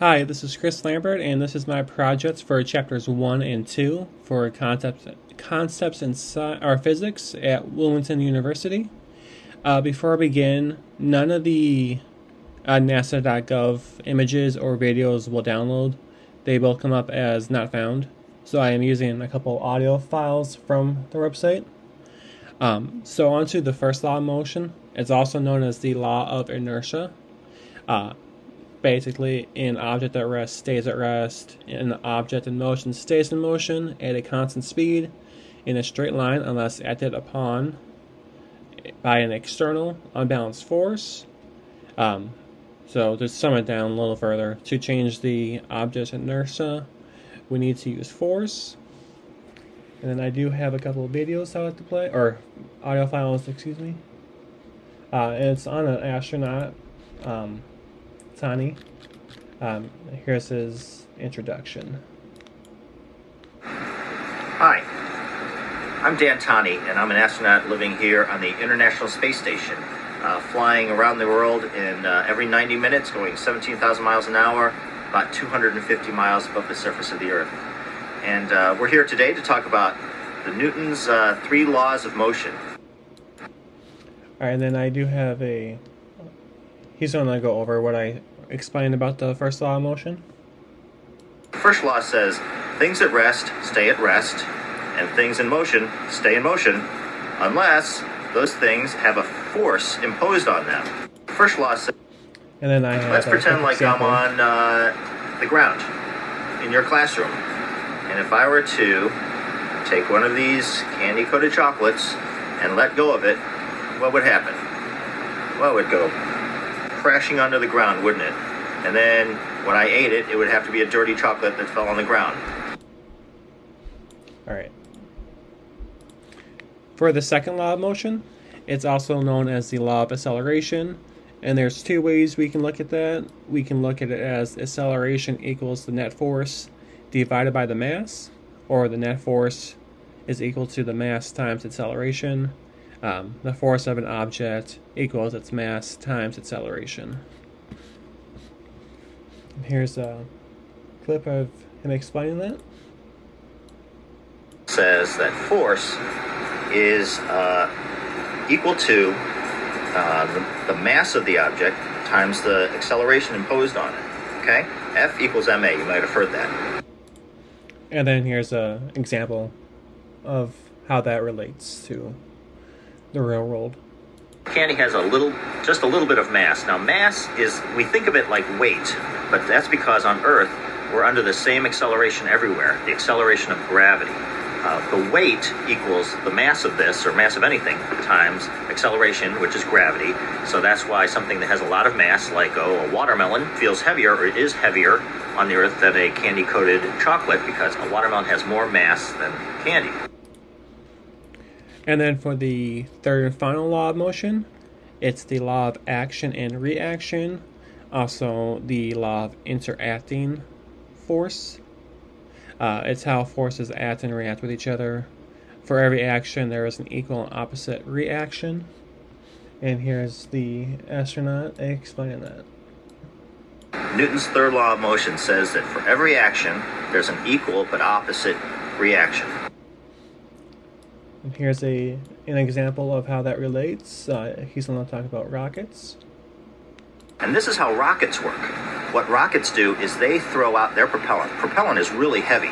Hi, this is Chris Lambert, and this is my projects for chapters 1 and 2 for concepts, concepts in sci- or physics at Wilmington University. Uh, before I begin, none of the uh, NASA.gov images or videos will download. They will come up as not found. So I am using a couple audio files from the website. Um, so on to the first law of motion. It's also known as the law of inertia. Uh, basically, an object at rest stays at rest, an object in motion stays in motion at a constant speed in a straight line unless acted upon by an external unbalanced force. Um, so to sum it down a little further, to change the object's inertia, we need to use force. And then I do have a couple of videos I like to play, or audio files, excuse me. Uh, it's on an astronaut, um, Tani. Um, here's his introduction. Hi, I'm Dan Tani, and I'm an astronaut living here on the International Space Station, uh, flying around the world in uh, every 90 minutes, going 17,000 miles an hour, about 250 miles above the surface of the Earth. And uh, we're here today to talk about the Newton's uh, three laws of motion. All right, and then I do have a. He's going to go over what I explained about the first law of motion. The first law says things at rest stay at rest, and things in motion stay in motion, unless those things have a force imposed on them. The first law says. And then I Let's pretend like I'm on uh, the ground in your classroom. And if I were to take one of these candy coated chocolates and let go of it, what would happen? Well, it would go crashing onto the ground, wouldn't it? And then when I ate it, it would have to be a dirty chocolate that fell on the ground. All right. For the second law of motion, it's also known as the law of acceleration. And there's two ways we can look at that. We can look at it as acceleration equals the net force divided by the mass, or the net force is equal to the mass times acceleration. Um, the force of an object equals its mass times acceleration. Here's a clip of him explaining that. says that force is uh, equal to uh, the, the mass of the object times the acceleration imposed on it. Okay? F equals ma. You might have heard that. And then here's an example of how that relates to the world. Candy has a little, just a little bit of mass. Now, mass is, we think of it like weight, but that's because on Earth, we're under the same acceleration everywhere the acceleration of gravity. Uh, the weight equals the mass of this, or mass of anything, times acceleration, which is gravity. So that's why something that has a lot of mass, like oh, a watermelon, feels heavier or is heavier on the Earth than a candy coated chocolate because a watermelon has more mass than candy. And then for the third and final law of motion, it's the law of action and reaction, also the law of interacting force. Uh, it's how forces act and react with each other. For every action, there is an equal and opposite reaction. And here's the astronaut explaining that. Newton's third law of motion says that for every action, there's an equal but opposite reaction. And here's a an example of how that relates. Uh, he's going to talk about rockets. And this is how rockets work. What rockets do is they throw out their propellant. Propellant is really heavy.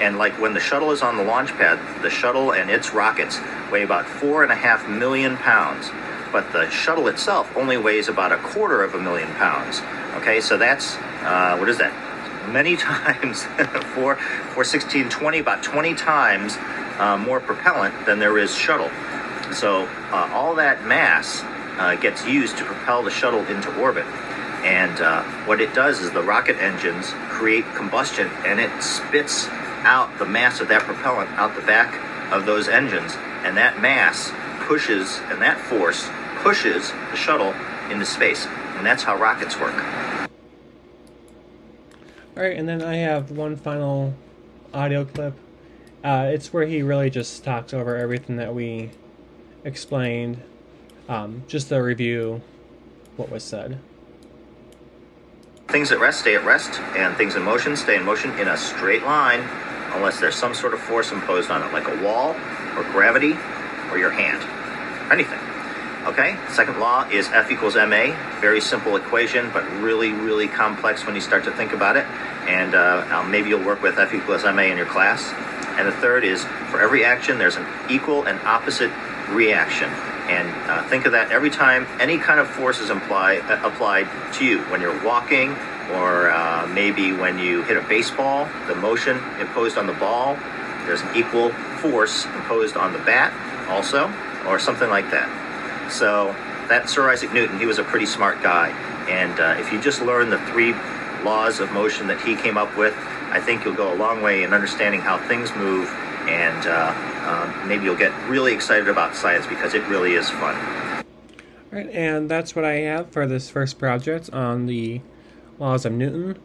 And like when the shuttle is on the launch pad, the shuttle and its rockets weigh about four and a half million pounds. But the shuttle itself only weighs about a quarter of a million pounds. Okay, so that's, uh, what is that? Many times, for, for 16, 20, about 20 times uh, more propellant than there is shuttle. So uh, all that mass uh, gets used to propel the shuttle into orbit. And uh, what it does is the rocket engines create combustion and it spits out the mass of that propellant out the back of those engines. And that mass pushes, and that force pushes the shuttle into space. And that's how rockets work. All right, and then I have one final audio clip. Uh, it's where he really just talks over everything that we explained, um, just to review what was said. Things at rest stay at rest, and things in motion stay in motion in a straight line unless there's some sort of force imposed on it, like a wall or gravity or your hand. or Anything. Okay, second law is F equals ma. Very simple equation, but really, really complex when you start to think about it. And uh, maybe you'll work with F equals ma in your class. And the third is for every action, there's an equal and opposite reaction. And uh, think of that every time any kind of force is imply, uh, applied to you. When you're walking, or uh, maybe when you hit a baseball, the motion imposed on the ball, there's an equal force imposed on the bat also, or something like that. So that Sir Isaac Newton, he was a pretty smart guy. And uh, if you just learn the three laws of motion that he came up with, I think you'll go a long way in understanding how things move, and uh, uh, maybe you'll get really excited about science because it really is fun. All right, and that's what I have for this first project on the laws of Newton.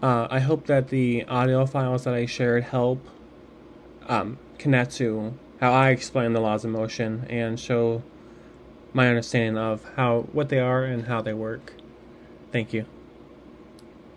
Uh, I hope that the audio files that I shared help um, connect to how I explain the laws of motion and show my understanding of how what they are and how they work. Thank you.